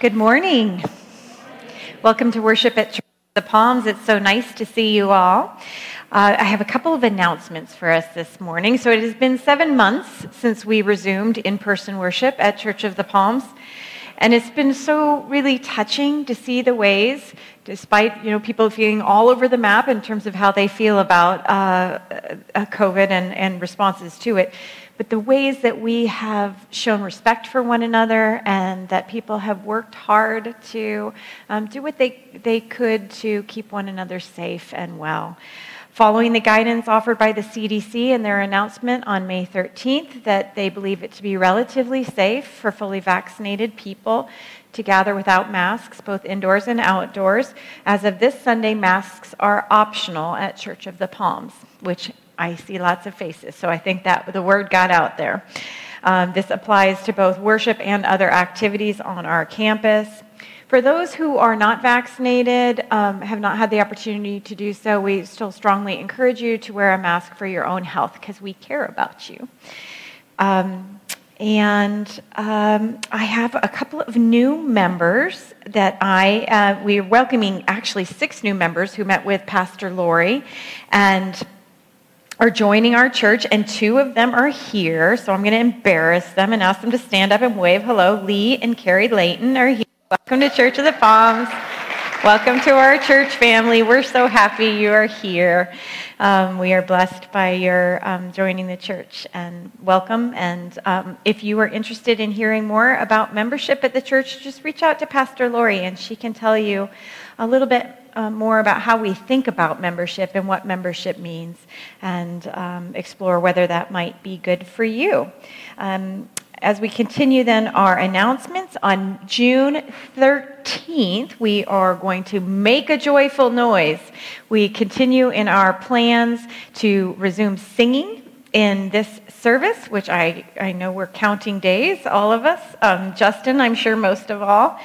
Good morning. Welcome to worship at Church of the Palms. It's so nice to see you all. Uh, I have a couple of announcements for us this morning. So, it has been seven months since we resumed in person worship at Church of the Palms. And it's been so really touching to see the ways, despite you know people feeling all over the map in terms of how they feel about uh, uh COVID and, and responses to it, but the ways that we have shown respect for one another and that people have worked hard to um, do what they, they could to keep one another safe and well. Following the guidance offered by the CDC in their announcement on May 13th that they believe it to be relatively safe for fully vaccinated people to gather without masks, both indoors and outdoors. As of this Sunday, masks are optional at Church of the Palms, which I see lots of faces, so I think that the word got out there. Um, this applies to both worship and other activities on our campus. For those who are not vaccinated, um, have not had the opportunity to do so, we still strongly encourage you to wear a mask for your own health because we care about you. Um, and um, I have a couple of new members that I, uh, we're welcoming actually six new members who met with Pastor Lori. And are joining our church, and two of them are here. So I'm going to embarrass them and ask them to stand up and wave hello. Lee and Carrie Layton are here. Welcome to Church of the Palms. Welcome to our church family. We're so happy you are here. Um, we are blessed by your um, joining the church and welcome. And um, if you are interested in hearing more about membership at the church, just reach out to Pastor Lori and she can tell you a little bit uh, more about how we think about membership and what membership means, and um, explore whether that might be good for you. Um, as we continue then our announcements on June 13th, we are going to make a joyful noise. We continue in our plans to resume singing in this service, which I, I know we're counting days, all of us. Um, Justin, I'm sure most of all.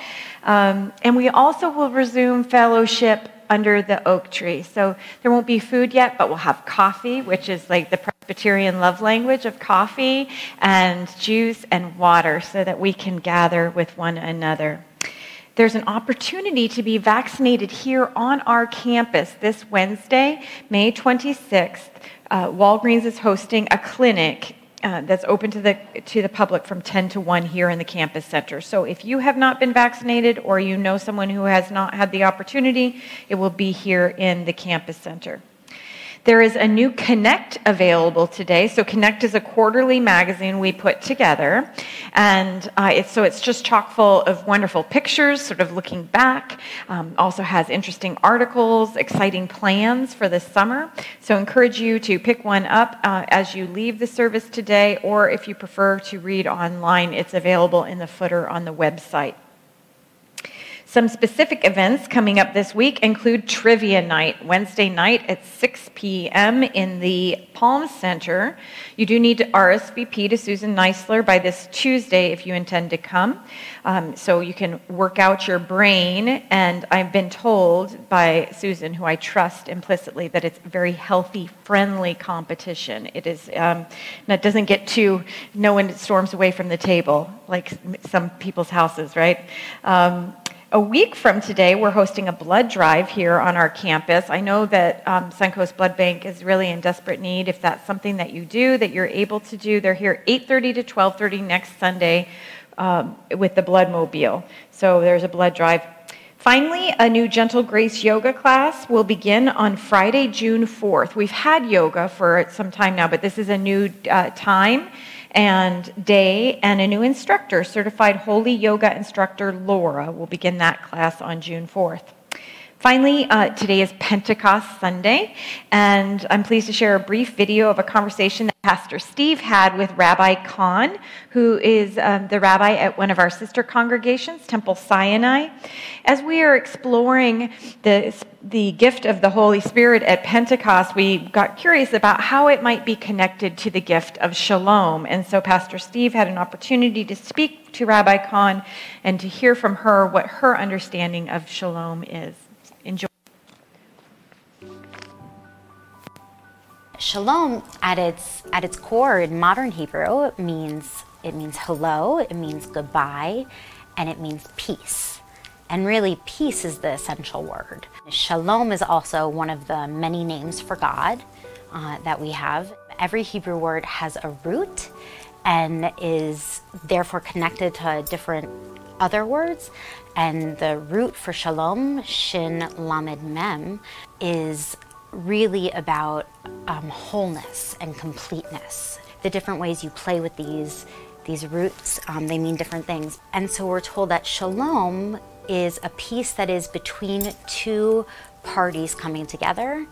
Um, and we also will resume fellowship under the oak tree. So there won't be food yet, but we'll have coffee, which is like the Presbyterian love language of coffee, and juice and water so that we can gather with one another. There's an opportunity to be vaccinated here on our campus this Wednesday, May 26th. Uh, Walgreens is hosting a clinic uh, that's open to the, to the public from 10 to 1 here in the campus center. So if you have not been vaccinated or you know someone who has not had the opportunity, it will be here in the campus center. There is a new Connect available today. So Connect is a quarterly magazine we put together, and uh, it's, so it's just chock full of wonderful pictures, sort of looking back. Um, also has interesting articles, exciting plans for this summer. So encourage you to pick one up uh, as you leave the service today, or if you prefer to read online, it's available in the footer on the website. Some specific events coming up this week include Trivia Night, Wednesday night at 6 p.m. in the Palm Center. You do need to RSVP to Susan Neisler by this Tuesday if you intend to come. Um, so you can work out your brain. And I've been told by Susan, who I trust implicitly, that it's very healthy, friendly competition. It is, um, it doesn't get too, no one storms away from the table like some people's houses, right? Um, a week from today, we're hosting a blood drive here on our campus. I know that um, Suncoast Blood Bank is really in desperate need. If that's something that you do, that you're able to do, they're here 8:30 to 12:30 next Sunday um, with the Blood Mobile. So there's a blood drive. Finally, a new Gentle Grace yoga class will begin on Friday, June 4th. We've had yoga for some time now, but this is a new uh, time and day, and a new instructor, certified holy yoga instructor Laura, will begin that class on June 4th. Finally, uh, today is Pentecost Sunday, and I'm pleased to share a brief video of a conversation that Pastor Steve had with Rabbi Kahn, who is um, the rabbi at one of our sister congregations, Temple Sinai. As we are exploring the, the gift of the Holy Spirit at Pentecost, we got curious about how it might be connected to the gift of shalom. And so Pastor Steve had an opportunity to speak to Rabbi Kahn and to hear from her what her understanding of shalom is. Shalom at its at its core in modern Hebrew it means it means hello, it means goodbye, and it means peace. And really, peace is the essential word. Shalom is also one of the many names for God uh, that we have. Every Hebrew word has a root and is therefore connected to different other words. And the root for shalom, shin lamed mem, is really about um, wholeness and completeness. The different ways you play with these these roots, um, they mean different things. And so we're told that shalom is a peace that is between two parties coming together.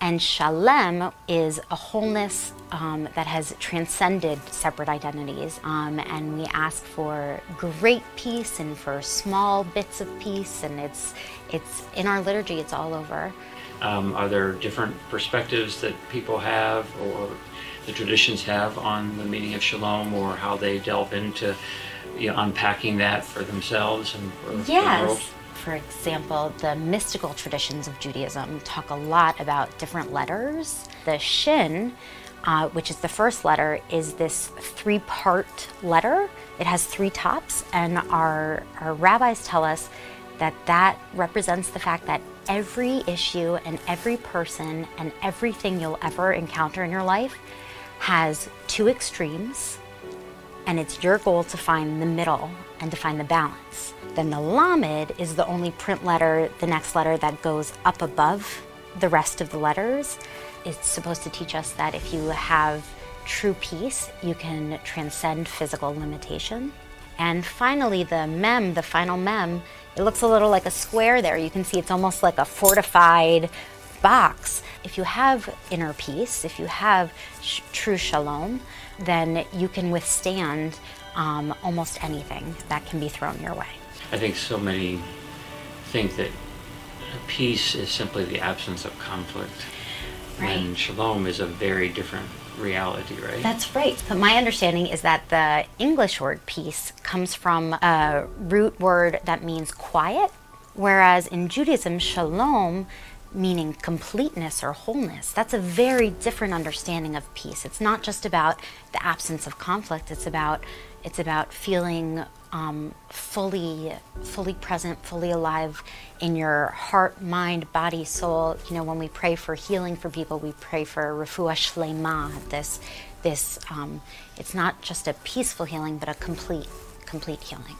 And shalem is a wholeness um, that has transcended separate identities. Um, and we ask for great peace and for small bits of peace. And it's, it's in our liturgy, it's all over. Um, are there different perspectives that people have or the traditions have on the meaning of shalom or how they delve into you know, unpacking that for themselves and for yes. the world? For example, the mystical traditions of Judaism talk a lot about different letters. The Shin, uh, which is the first letter, is this three part letter. It has three tops, and our, our rabbis tell us that that represents the fact that every issue and every person and everything you'll ever encounter in your life has two extremes, and it's your goal to find the middle and to find the balance. Then the Lamed is the only print letter, the next letter that goes up above the rest of the letters. It's supposed to teach us that if you have true peace, you can transcend physical limitation. And finally, the mem, the final mem, it looks a little like a square there. You can see it's almost like a fortified box. If you have inner peace, if you have sh- true shalom, then you can withstand um, almost anything that can be thrown your way. I think so many think that peace is simply the absence of conflict. Right. And shalom is a very different reality, right? That's right. But my understanding is that the English word peace comes from a root word that means quiet, whereas in Judaism, shalom meaning completeness or wholeness. That's a very different understanding of peace. It's not just about the absence of conflict. It's about it's about feeling um, fully fully present, fully alive in your heart, mind, body, soul. You know, when we pray for healing for people, we pray for refuah shlema. This this um, it's not just a peaceful healing, but a complete complete healing.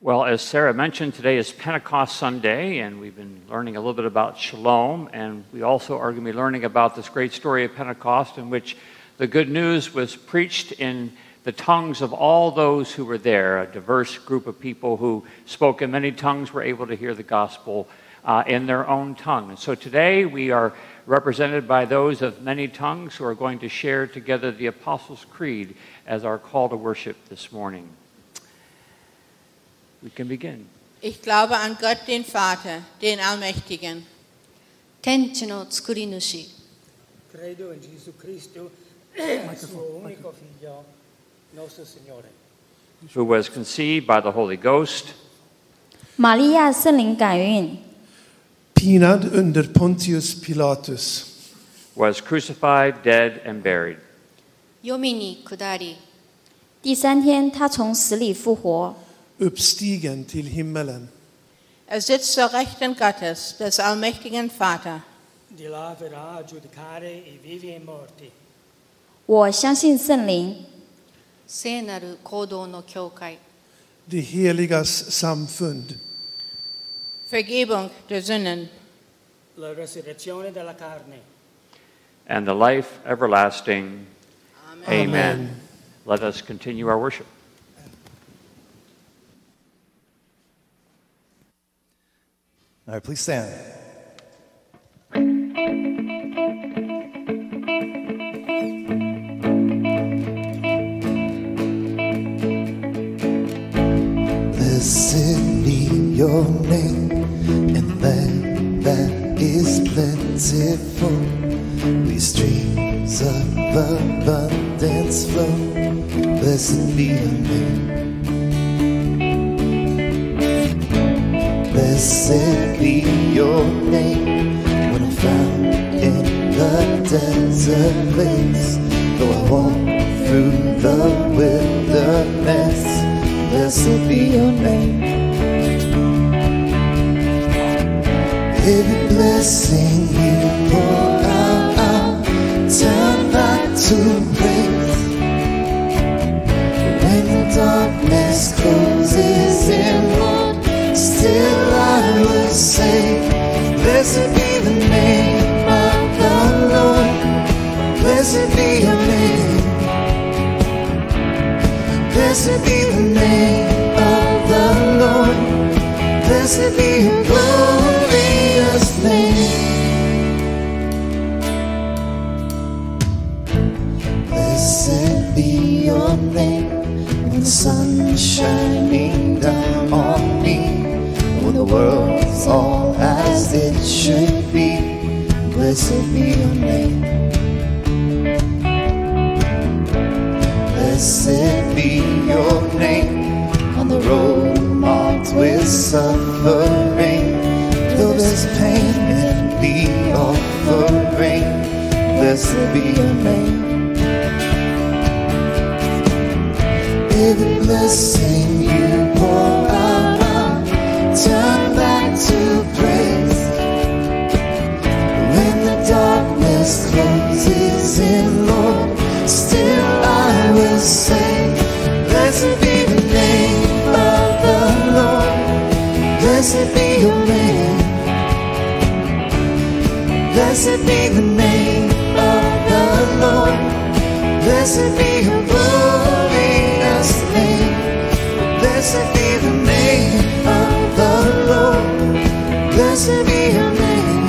Well, as Sarah mentioned, today is Pentecost Sunday, and we've been learning a little bit about shalom, and we also are going to be learning about this great story of Pentecost in which the good news was preached in the tongues of all those who were there. A diverse group of people who spoke in many tongues were able to hear the gospel uh, in their own tongue. And so today we are represented by those of many tongues who are going to share together the Apostles' Creed as our call to worship this morning. We can begin. Ich glaube an Gott, den Vater, den Allmächtigen, 天地の作り主 Credo in Gesù Cristo, suo unico figlio, nostro Signore. who was conceived by the Holy Ghost, 玛利亚圣灵感孕， Pinad under Pontius Pilatus, was crucified, dead, and buried. 読みに下り第三天他从死里复活 uppstigen till himmelen, er sitzt zur Rechten Gottes, des allmächtigen Vater. Di là verrà a giudicare i vivi e i morti. 我相信圣灵聖なる行動の教会 de heligas samfund, Vergebung der Sünden, La resurrezione della carne. and the life everlasting. Amen. Amen. Let us continue our worship. All right, please stand. Blessed be your name, and land that is plentiful. These streams of abundance flow. Blessed be your name. blessed be your name. When I'm found in the desert place, though I walk through the wilderness, blessed be your name. Every blessing you pour out, I'll turn back to Blessed be the name of the Lord. Blessed be your glorious name. Blessed be your name when the sun is shining down on me. When the world's all as it should be. Blessed be your name. Blessed be name on the road marked with suffering. Though there's pain in the offering, blessed be your name. Every blessing you pour out, I'll Blessed be the name of the Lord. Blessed be your glorious name. Blessed be the name of the Lord. Blessed be your name.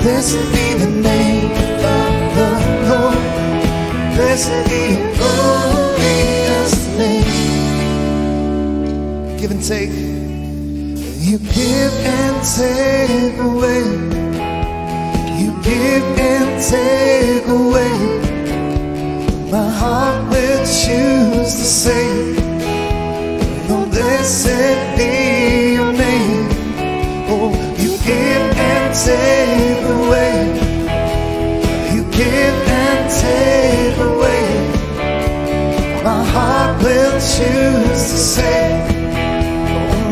Blessed be the name of the Lord. Blessed be your glorious name. Give and take. Give and take away. You give and take away. My heart will choose to say, No, blessed be your name. Oh, you give and take away. You give and take away. My heart will choose to say,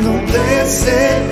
Oh, blessed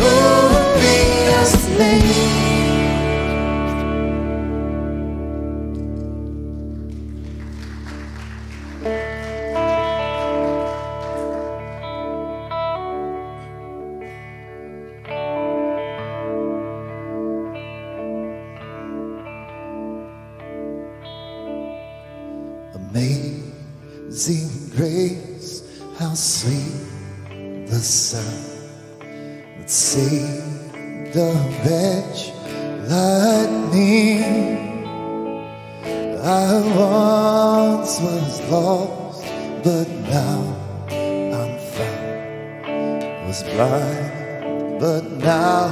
Was blind, but now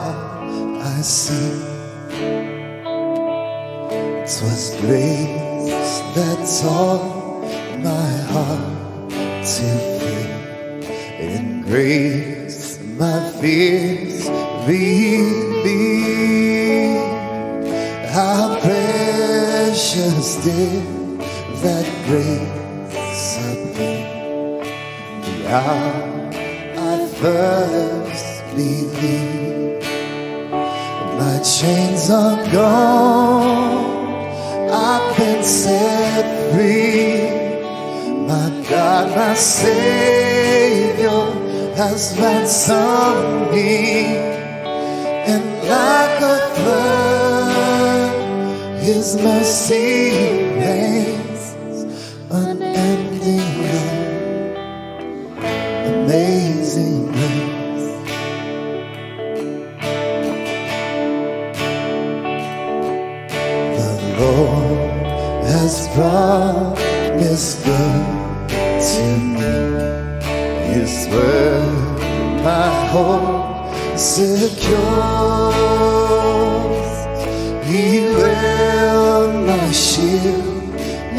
I see. It was grace that taught my heart to fear. In grace, my fears relieved. How precious did that grace appear the hour I first believed. My chains are gone. I've been set free. My God, my Savior has ransomed me. And like a flood, His mercy hope secure. He will my shield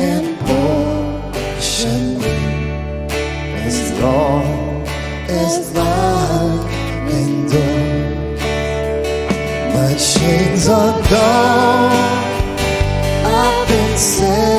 and portion as long as life endures. My chains are gone. I've been set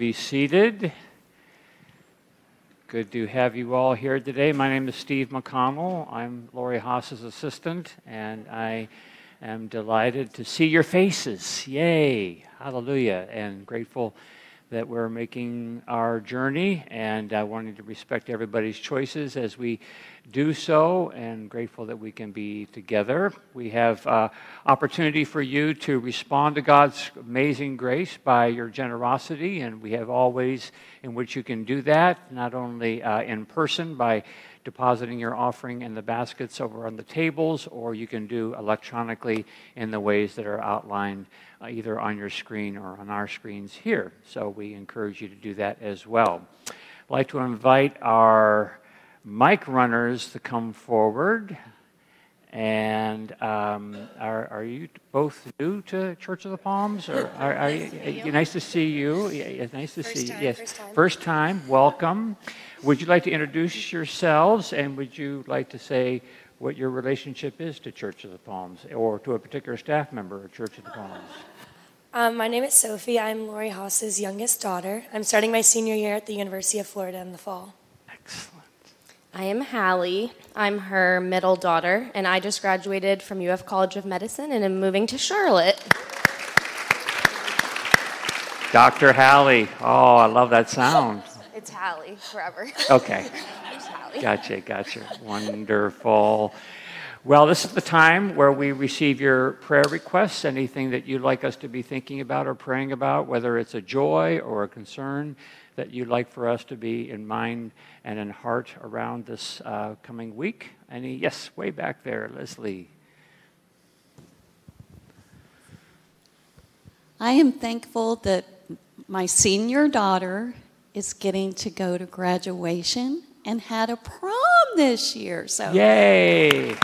be seated. Good to have you all here today. My name is Steve McConnell. I'm Lori Haas's assistant, and I am delighted to see your faces. Yay! Hallelujah! And grateful that we're making our journey, and I wanted to respect everybody's choices as we do so, and grateful that we can be together. We have uh, opportunity for you to respond to God's amazing grace by your generosity, and we have all ways in which you can do that, not only uh, in person by depositing your offering in the baskets over on the tables, or you can do electronically in the ways that are outlined uh, either on your screen or on our screens here. So we encourage you to do that as well. I'd like to invite our mic runners to come forward. And um, are, are you both new to Church of the Palms? Or are, are you, you- nice to see you. Yeah, nice to see you. Yes, first time. first time. Welcome. Would you like to introduce yourselves, and would you like to say what your relationship is to Church of the Palms, or to a particular staff member of Church of the Palms? Um, my name is Sophie. I'm Lori Haas's youngest daughter. I'm starting my senior year at the University of Florida in the fall. Excellent. I am Hallie. I'm her middle daughter, and I just graduated from UF College of Medicine and am moving to Charlotte. Dr. Hallie. Oh, I love that sound. It's Hallie forever. Okay. It's Hallie. Gotcha, gotcha. Wonderful. Well, this is the time where we receive your prayer requests, anything that you'd like us to be thinking about or praying about, whether it's a joy or a concern that you'd like for us to be in mind and in heart around this uh, coming week. Any? Yes, way back there, Leslie. I am thankful that my senior daughter is getting to go to graduation and had a prom this year. So Yay!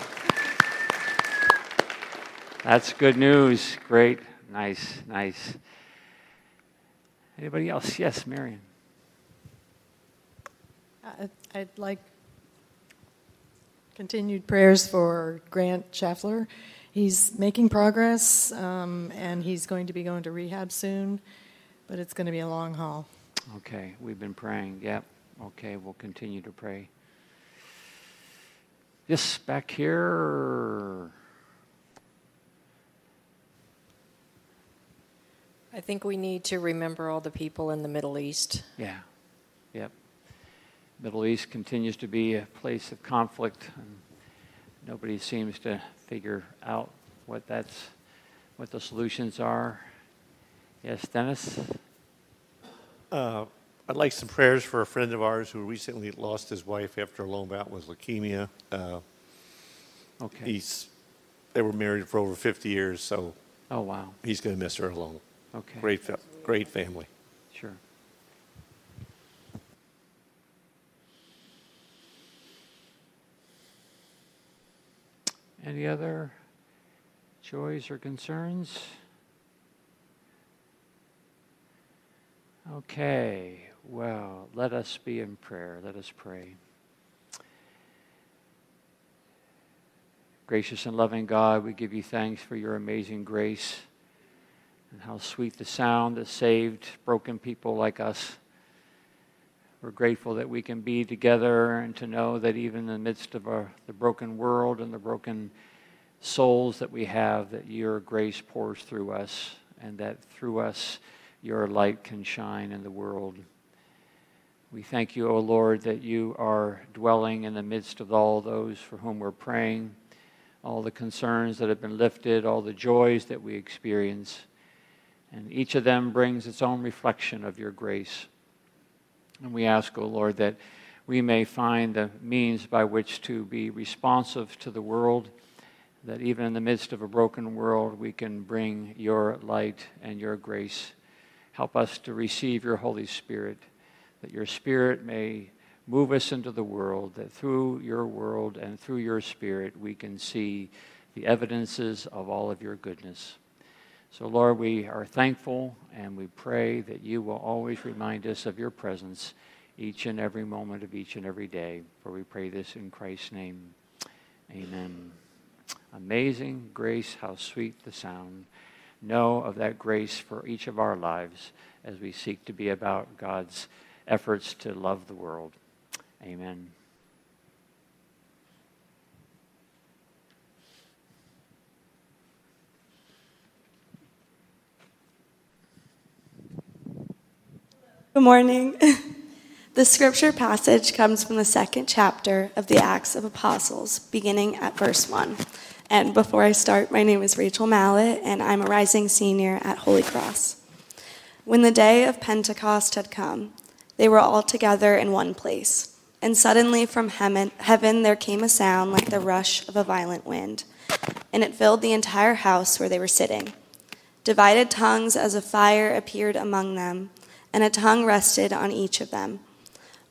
That's good news. Great. Nice, nice. Anybody else? Yes, Marion. I- I'd like continued prayers for Grant Schaffler. He's making progress, um, and he's going to be going to rehab soon, but it's going to be a long haul. Okay, we've been praying. Yep. Okay, we'll continue to pray. Yes, back here. I think we need to remember all the people in the Middle East. Yeah. Yep. Middle East continues to be a place of conflict and nobody seems to figure out what that's what the solutions are. Yes, Dennis. Uh, I'd like some prayers for a friend of ours who recently lost his wife after a long bout with leukemia. Uh, okay. He's they were married for over 50 years, so. Oh wow. He's going to miss her alone. Okay. Great, fa- great family. Sure. Any other joys or concerns? Okay, well, let us be in prayer. Let us pray. Gracious and loving God, we give you thanks for your amazing grace and how sweet the sound that saved broken people like us. We're grateful that we can be together and to know that even in the midst of our, the broken world and the broken souls that we have, that your grace pours through us and that through us your light can shine in the world. We thank you, O Lord, that you are dwelling in the midst of all those for whom we're praying, all the concerns that have been lifted, all the joys that we experience. And each of them brings its own reflection of your grace. And we ask, O Lord, that we may find the means by which to be responsive to the world, that even in the midst of a broken world, we can bring your light and your grace. Help us to receive your Holy Spirit, that your Spirit may move us into the world, that through your world and through your Spirit, we can see the evidences of all of your goodness. So, Lord, we are thankful and we pray that you will always remind us of your presence each and every moment of each and every day. For we pray this in Christ's name. Amen. Amazing grace, how sweet the sound. Know of that grace for each of our lives as we seek to be about God's efforts to love the world. Amen. Good morning. The scripture passage comes from the second chapter of the Acts of Apostles, beginning at verse 1. And before I start, my name is Rachel Mallet, and I'm a rising senior at Holy Cross. When the day of Pentecost had come, they were all together in one place. And suddenly from heaven there came a sound like the rush of a violent wind, and it filled the entire house where they were sitting. Divided tongues as a fire appeared among them, and a tongue rested on each of them.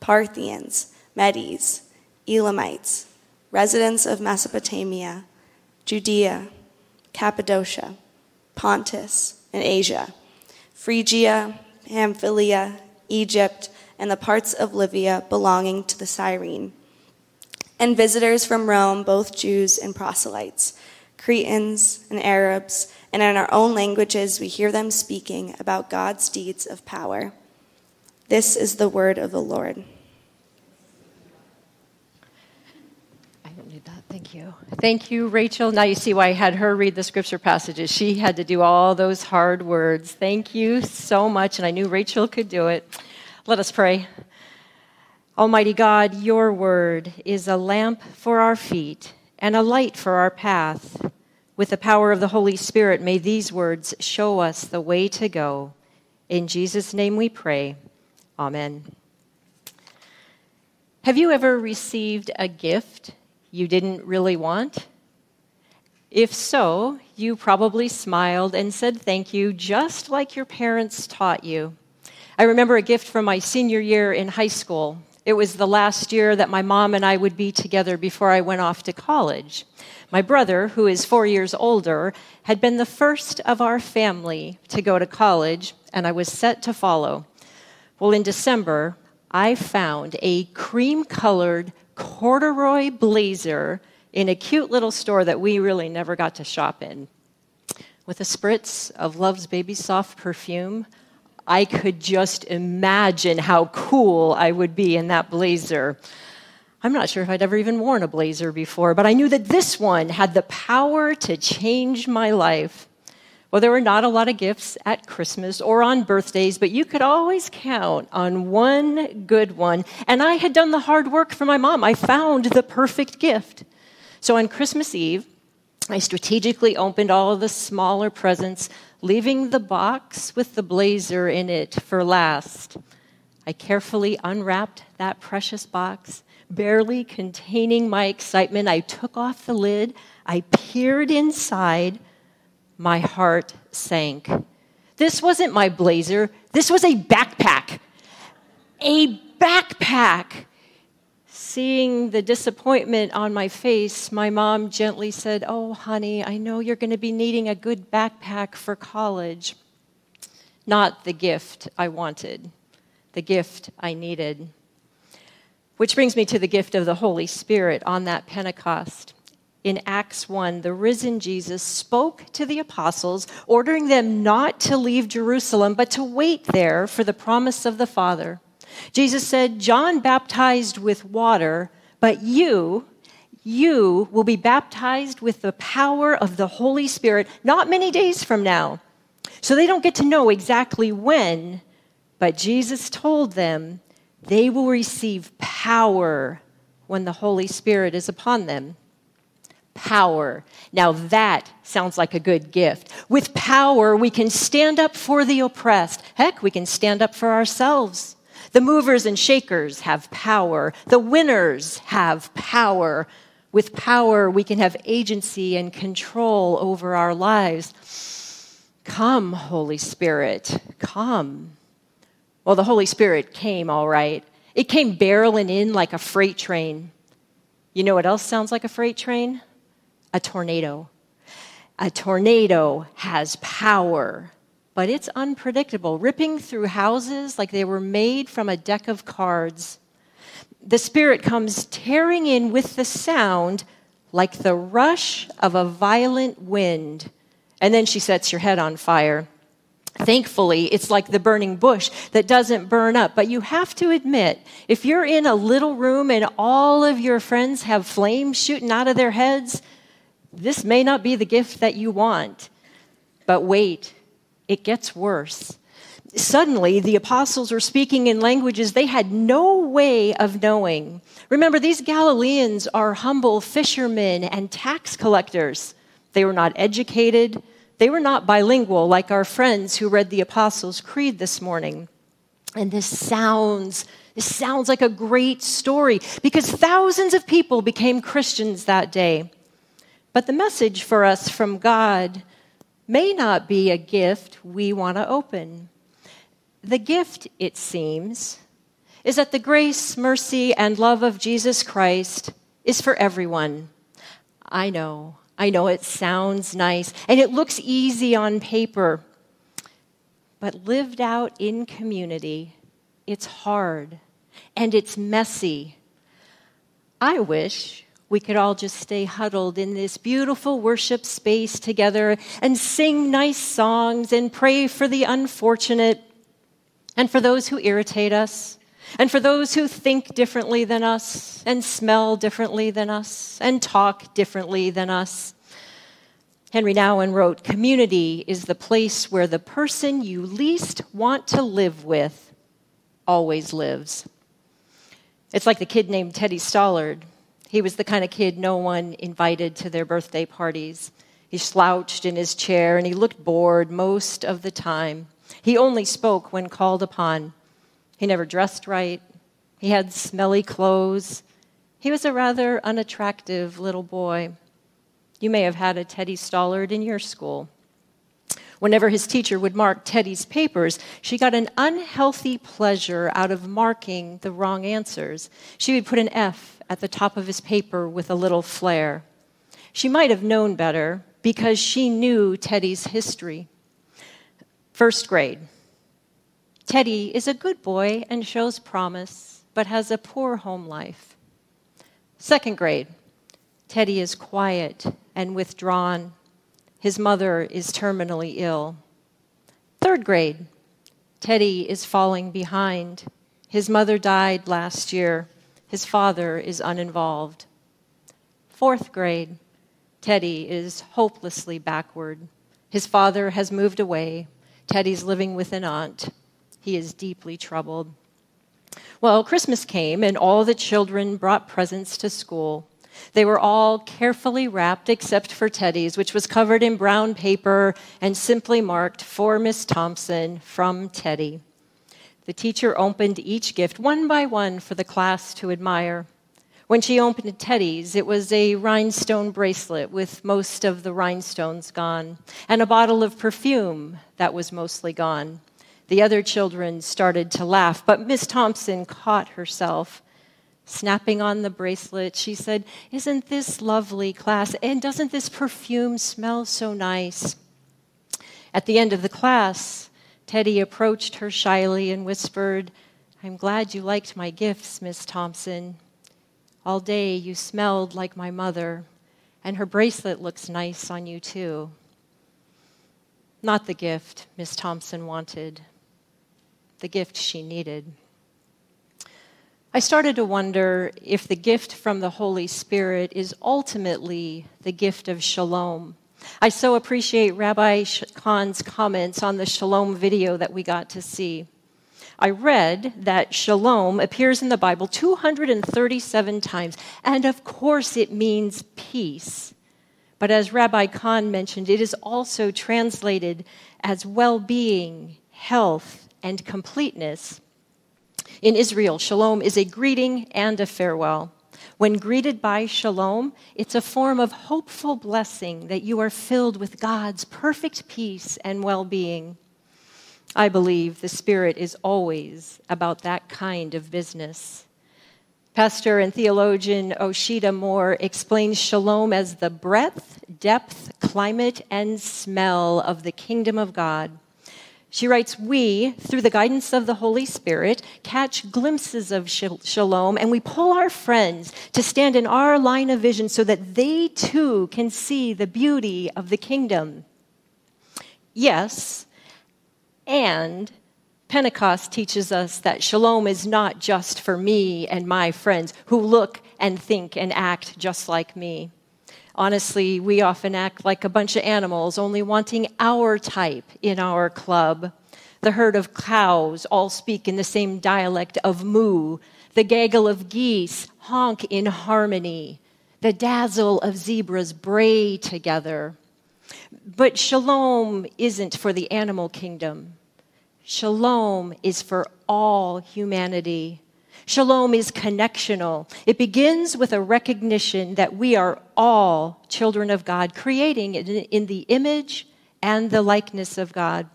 Parthians, Medes, Elamites, residents of Mesopotamia, Judea, Cappadocia, Pontus, and Asia, Phrygia, Pamphylia, Egypt, and the parts of Libya belonging to the Cyrene, and visitors from Rome, both Jews and proselytes, Cretans and Arabs, and in our own languages we hear them speaking about God's deeds of power. This is the word of the Lord. I don't need that. Thank you. Thank you, Rachel. Now you see why I had her read the scripture passages. She had to do all those hard words. Thank you so much, and I knew Rachel could do it. Let us pray. Almighty God, your word is a lamp for our feet and a light for our path. With the power of the Holy Spirit, may these words show us the way to go. In Jesus' name we pray. Amen. Have you ever received a gift you didn't really want? If so, you probably smiled and said thank you just like your parents taught you. I remember a gift from my senior year in high school. It was the last year that my mom and I would be together before I went off to college. My brother, who is four years older, had been the first of our family to go to college, and I was set to follow. Well, in December, I found a cream colored corduroy blazer in a cute little store that we really never got to shop in. With a spritz of Love's Baby Soft perfume, I could just imagine how cool I would be in that blazer. I'm not sure if I'd ever even worn a blazer before, but I knew that this one had the power to change my life. Well, there were not a lot of gifts at Christmas or on birthdays, but you could always count on one good one. And I had done the hard work for my mom. I found the perfect gift. So on Christmas Eve, I strategically opened all the smaller presents, leaving the box with the blazer in it for last. I carefully unwrapped that precious box barely containing my excitement, I took off the lid, I peered inside, my heart sank. This wasn't my blazer, this was a backpack. A backpack. Seeing the disappointment on my face, my mom gently said, Oh, honey, I know you're going to be needing a good backpack for college. Not the gift I wanted, the gift I needed. Which brings me to the gift of the Holy Spirit on that Pentecost. In Acts 1, the risen Jesus spoke to the apostles, ordering them not to leave Jerusalem, but to wait there for the promise of the Father. Jesus said, John baptized with water, but you, you will be baptized with the power of the Holy Spirit not many days from now. So they don't get to know exactly when, but Jesus told them they will receive power when the Holy Spirit is upon them. Power. Now that sounds like a good gift. With power, we can stand up for the oppressed. Heck, we can stand up for ourselves. The movers and shakers have power. The winners have power. With power, we can have agency and control over our lives. Come, Holy Spirit, come. Well, the Holy Spirit came, all right. It came barreling in like a freight train. You know what else sounds like a freight train? A tornado. A tornado has power, but it's unpredictable, ripping through houses like they were made from a deck of cards. The Spirit comes tearing in with the sound like the rush of a violent wind, and then she sets your head on fire. Thankfully, it's like the burning bush that doesn't burn up. But you have to admit, if you're in a little room and all of your friends have flames shooting out of their heads, this may not be the gift that you want. But wait, it gets worse. Suddenly, the apostles were speaking in languages they had no way of knowing. Remember, these Galileans are humble fishermen and tax collectors. They were not educated, they were not bilingual like our friends who read the Apostles' Creed this morning. And this sounds this sounds like a great story because thousands of people became Christians that day. But the message for us from God may not be a gift we want to open. The gift, it seems, is that the grace, mercy, and love of Jesus Christ is for everyone. I know, I know it sounds nice and it looks easy on paper, but lived out in community, it's hard and it's messy. I wish we could all just stay huddled in this beautiful worship space together and sing nice songs and pray for the unfortunate and for those who irritate us and for those who think differently than us, and smell differently than us, and talk differently than us. Henry Nouwen wrote Community is the place where the person you least want to live with always lives. It's like the kid named Teddy Stollard. He was the kind of kid no one invited to their birthday parties. He slouched in his chair and he looked bored most of the time. He only spoke when called upon. He never dressed right. He had smelly clothes. He was a rather unattractive little boy. You may have had a Teddy Stollard in your school. Whenever his teacher would mark Teddy's papers, she got an unhealthy pleasure out of marking the wrong answers. She would put an F at the top of his paper with a little flair. She might have known better because she knew Teddy's history. First grade. Teddy is a good boy and shows promise, but has a poor home life. Second grade. Teddy is quiet and withdrawn. His mother is terminally ill. Third grade, Teddy is falling behind. His mother died last year. His father is uninvolved. Fourth grade, Teddy is hopelessly backward. His father has moved away. Teddy's living with an aunt. He is deeply troubled. Well, Christmas came, and all the children brought presents to school. They were all carefully wrapped except for Teddy's, which was covered in brown paper and simply marked for Miss Thompson from Teddy. The teacher opened each gift one by one for the class to admire. When she opened Teddy's, it was a rhinestone bracelet with most of the rhinestones gone, and a bottle of perfume that was mostly gone. The other children started to laugh, but Miss Thompson caught herself. Snapping on the bracelet, she said, Isn't this lovely, class? And doesn't this perfume smell so nice? At the end of the class, Teddy approached her shyly and whispered, I'm glad you liked my gifts, Miss Thompson. All day you smelled like my mother, and her bracelet looks nice on you, too. Not the gift Miss Thompson wanted, the gift she needed. I started to wonder if the gift from the Holy Spirit is ultimately the gift of shalom. I so appreciate Rabbi Khan's comments on the shalom video that we got to see. I read that shalom appears in the Bible 237 times, and of course it means peace. But as Rabbi Khan mentioned, it is also translated as well being, health, and completeness. In Israel, shalom is a greeting and a farewell. When greeted by shalom, it's a form of hopeful blessing that you are filled with God's perfect peace and well being. I believe the Spirit is always about that kind of business. Pastor and theologian Osheta Moore explains shalom as the breadth, depth, climate, and smell of the kingdom of God. She writes, We, through the guidance of the Holy Spirit, catch glimpses of shalom and we pull our friends to stand in our line of vision so that they too can see the beauty of the kingdom. Yes, and Pentecost teaches us that shalom is not just for me and my friends who look and think and act just like me. Honestly, we often act like a bunch of animals, only wanting our type in our club. The herd of cows all speak in the same dialect of moo. The gaggle of geese honk in harmony. The dazzle of zebras bray together. But shalom isn't for the animal kingdom. Shalom is for all humanity. Shalom is connectional. It begins with a recognition that we are all children of God, creating in the image and the likeness of God.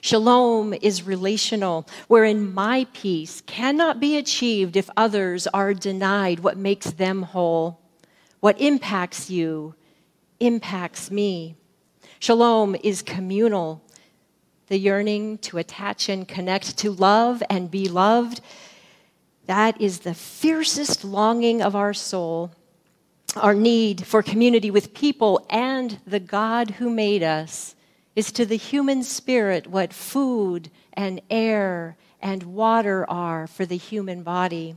Shalom is relational, wherein my peace cannot be achieved if others are denied what makes them whole. What impacts you impacts me. Shalom is communal, the yearning to attach and connect, to love and be loved that is the fiercest longing of our soul, our need for community with people and the God who made us is to the human spirit what food and air and water are for the human body.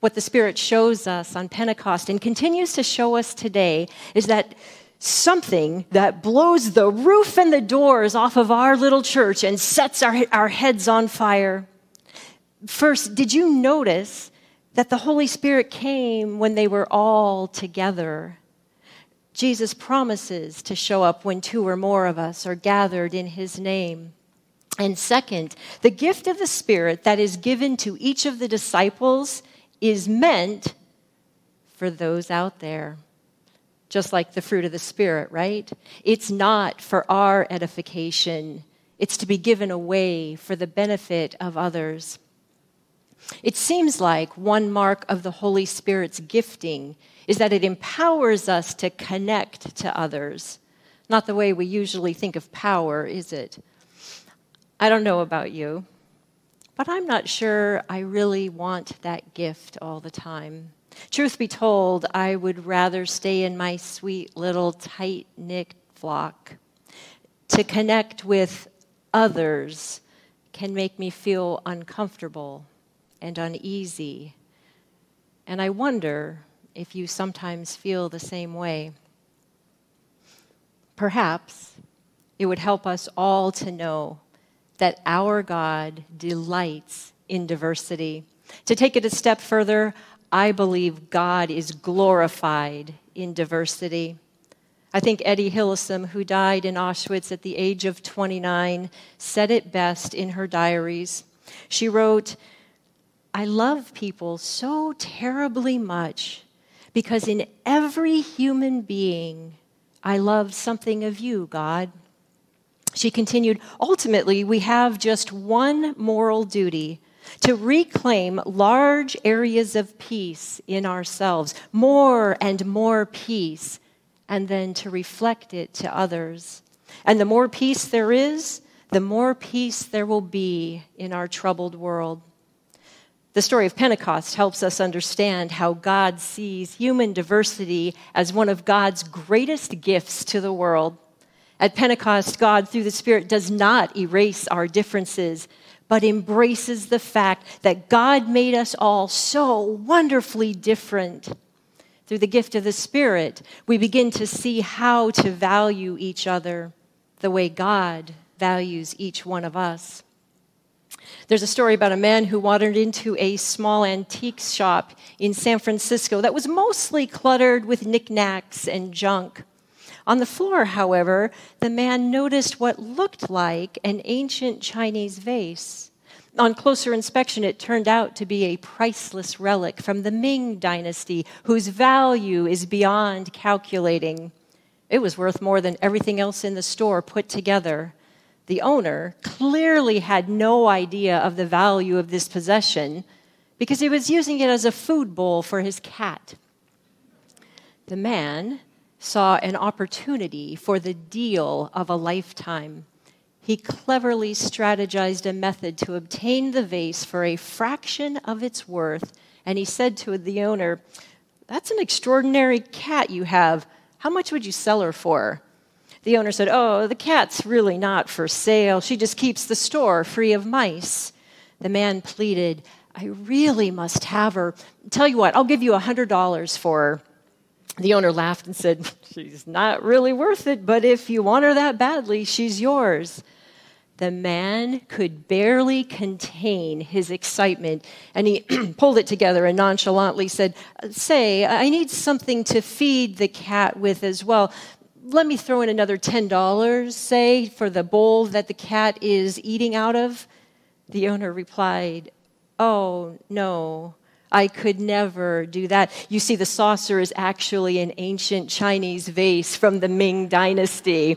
What the Spirit shows us on Pentecost and continues to show us today is that something that blows the roof and the doors off of our little church and sets our, our heads on fire First, did you notice that the Holy Spirit came when they were all together? Jesus promises to show up when two or more of us are gathered in his name. And second, the gift of the Spirit that is given to each of the disciples is meant for those out there. Just like the fruit of the Spirit, right? It's not for our edification, it's to be given away for the benefit of others. It seems like one mark of the Holy Spirit's gifting is that it empowers us to connect to others. Not the way we usually think of power, is it? I don't know about you, but I'm not sure I really want that gift all the time. Truth be told, I would rather stay in my sweet little tight knit flock. To connect with others can make me feel uncomfortable and uneasy. And I wonder if you sometimes feel the same way. Perhaps it would help us all to know that our God delights in diversity. To take it a step further, I believe God is glorified in diversity. I think Etty Hillesum, who died in Auschwitz at the age of 29, said it best in her diaries. She wrote, I love people so terribly much because in every human being, I love something of you, God. She continued, ultimately, we have just one moral duty to reclaim large areas of peace in ourselves, more and more peace, and then to reflect it to others. And the more peace there is, the more peace there will be in our troubled world. The story of Pentecost helps us understand how God sees human diversity as one of God's greatest gifts to the world. At Pentecost, God, through the Spirit, does not erase our differences, but embraces the fact that God made us all so wonderfully different. Through the gift of the Spirit, we begin to see how to value each other the way God values each one of us. There's a story about a man who wandered into a small antique shop in San Francisco that was mostly cluttered with knickknacks and junk. On the floor, however, the man noticed what looked like an ancient Chinese vase. On closer inspection, it turned out to be a priceless relic from the Ming Dynasty, whose value is beyond calculating. It was worth more than everything else in the store put together the owner, clearly had no idea of the value of this possession because he was using it as a food bowl for his cat. The man saw an opportunity for the deal of a lifetime. He cleverly strategized a method to obtain the vase for a fraction of its worth, and he said to the owner, That's an extraordinary cat you have. How much would you sell her for? The owner said, Oh, the cat's really not for sale. She just keeps the store free of mice. The man pleaded, I really must have her. Tell you what, I'll give you a $100 for her. The owner laughed and said, She's not really worth it, but if you want her that badly, she's yours. The man could barely contain his excitement, and he pulled it together and nonchalantly said, Say, I need something to feed the cat with as well let me throw in another $10, say, for the bowl that the cat is eating out of? The owner replied, Oh, no, I could never do that. You see, the saucer is actually an ancient Chinese vase from the Ming Dynasty.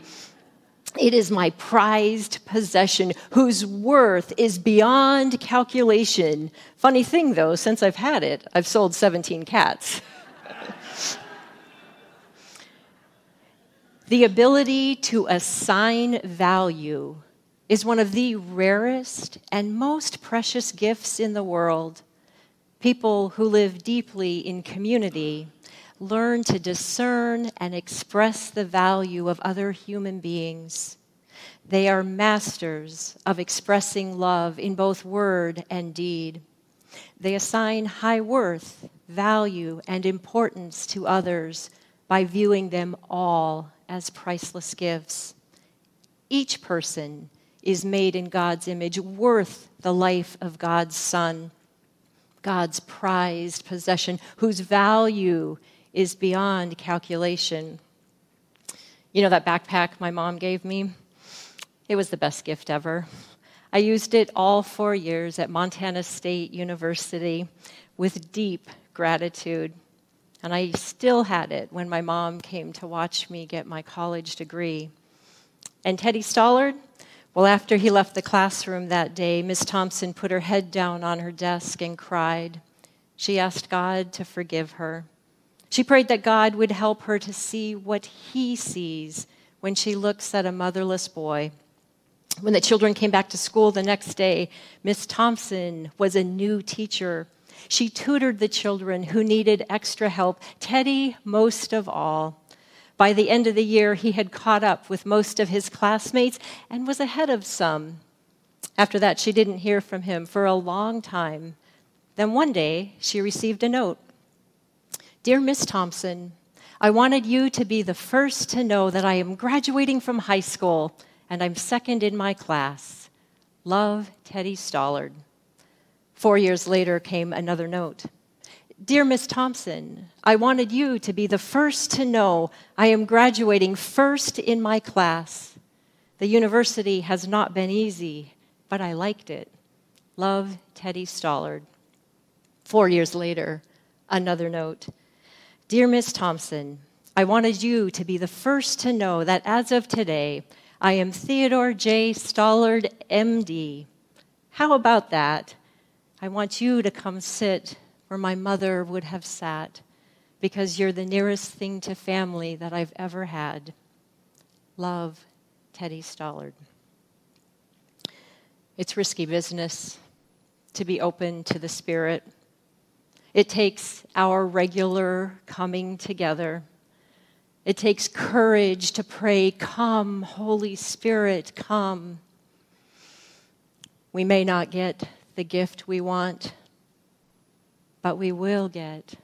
It is my prized possession whose worth is beyond calculation. Funny thing, though, since I've had it, I've sold 17 cats. The ability to assign value is one of the rarest and most precious gifts in the world. People who live deeply in community learn to discern and express the value of other human beings. They are masters of expressing love in both word and deed. They assign high worth, value, and importance to others by viewing them all as priceless gifts. Each person is made in God's image, worth the life of God's Son, God's prized possession, whose value is beyond calculation. You know that backpack my mom gave me? It was the best gift ever. I used it all four years at Montana State University with deep gratitude. And I still had it when my mom came to watch me get my college degree. And Teddy Stallard, well, after he left the classroom that day, Miss Thompson put her head down on her desk and cried. She asked God to forgive her. She prayed that God would help her to see what He sees when she looks at a motherless boy. When the children came back to school the next day, Miss Thompson was a new teacher She tutored the children who needed extra help, Teddy most of all. By the end of the year, he had caught up with most of his classmates and was ahead of some. After that, she didn't hear from him for a long time. Then one day, she received a note Dear Miss Thompson, I wanted you to be the first to know that I am graduating from high school and I'm second in my class. Love, Teddy Stallard. Four years later came another note. Dear Miss Thompson, I wanted you to be the first to know I am graduating first in my class. The university has not been easy, but I liked it. Love, Teddy Stallard. Four years later, another note. Dear Miss Thompson, I wanted you to be the first to know that as of today, I am Theodore J. Stallard, MD. How about that? I want you to come sit where my mother would have sat because you're the nearest thing to family that I've ever had. Love, Teddy Stallard. It's risky business to be open to the Spirit. It takes our regular coming together. It takes courage to pray, Come, Holy Spirit, come. We may not get the gift we want, but we will get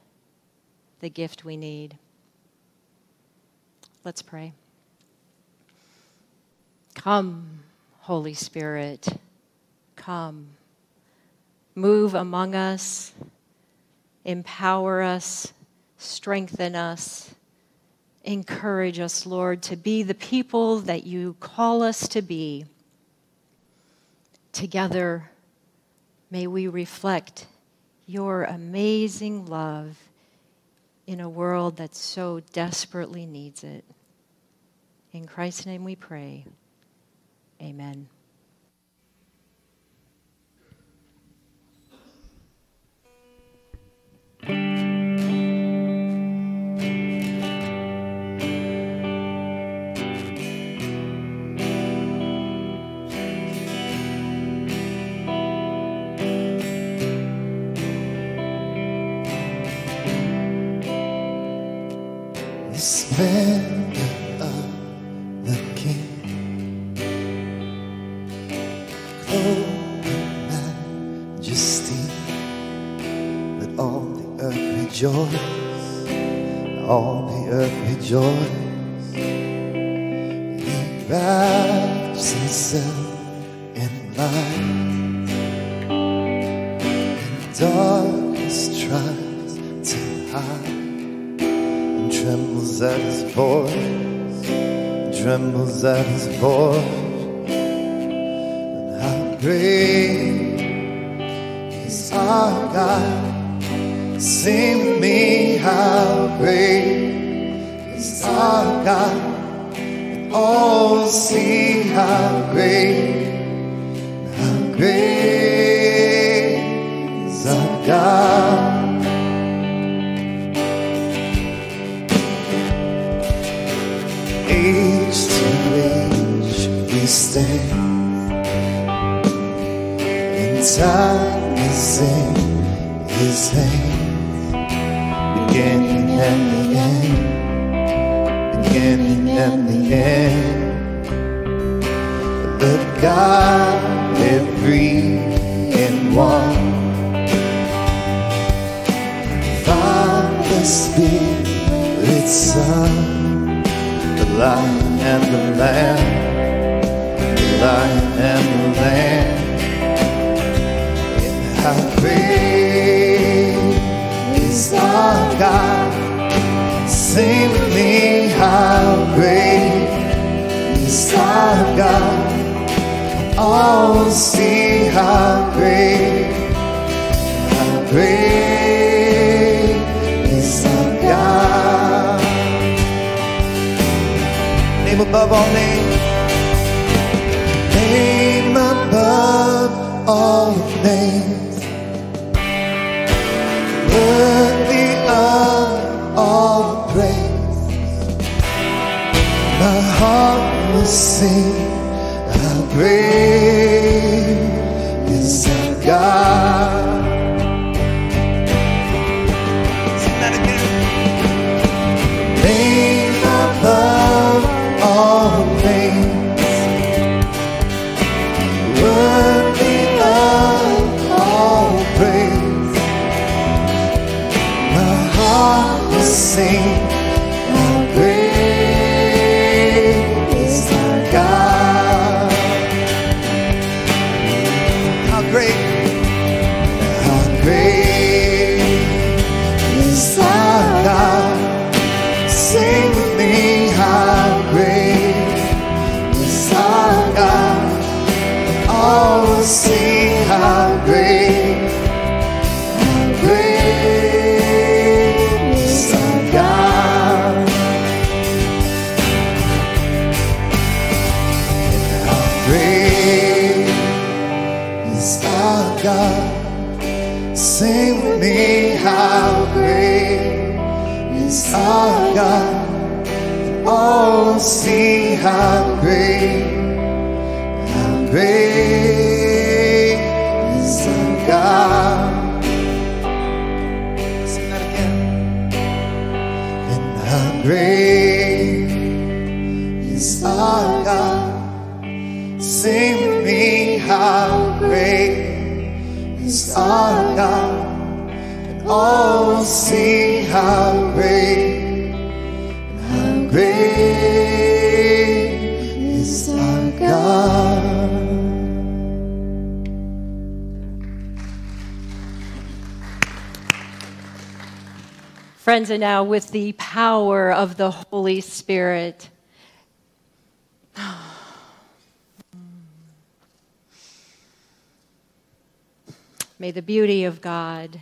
the gift we need. Let's pray. Come, Holy Spirit, come. Move among us empower us, strengthen us, encourage us, Lord, to be the people that you call us to be. Together, may we reflect your amazing love in a world that so desperately needs it. In Christ's name we pray. Amen. mayor. Time is in his hand beginning and the end. Beginning and the end. The God breathed in one. Father the Spirit Son the lion and the lamb, the lion and the lamb. How great is our God? Sing with me, how great is our God? All see how great, how great is our God name above all names. Name above all heart will sing. See Friends, and now with the power of the Holy Spirit. May the beauty of God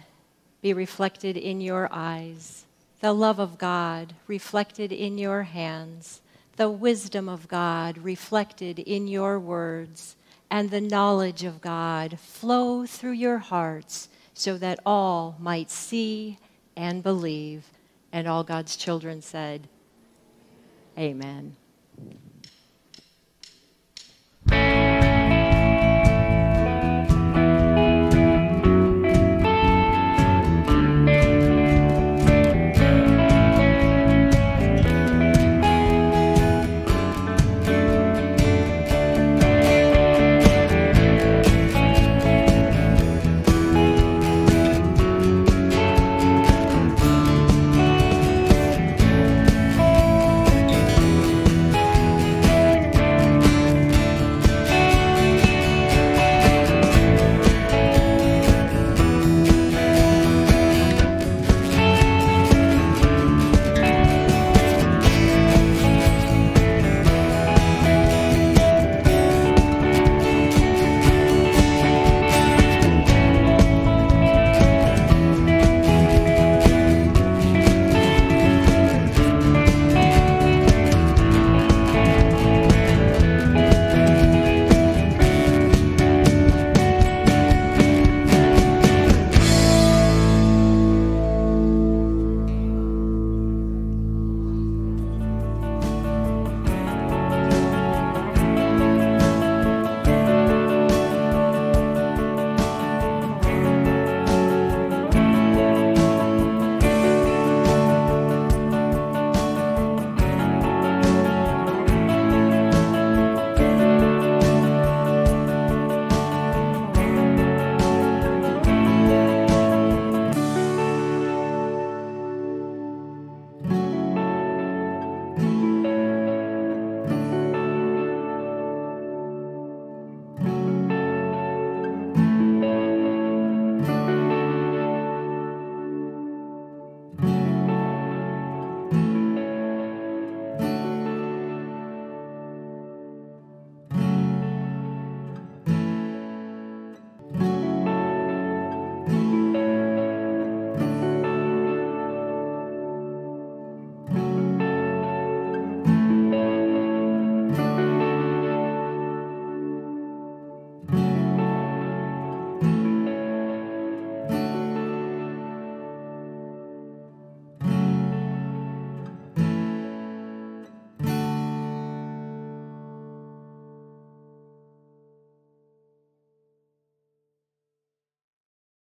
be reflected in your eyes, the love of God reflected in your hands, the wisdom of God reflected in your words, and the knowledge of God flow through your hearts so that all might see and believe. And all God's children said, Amen.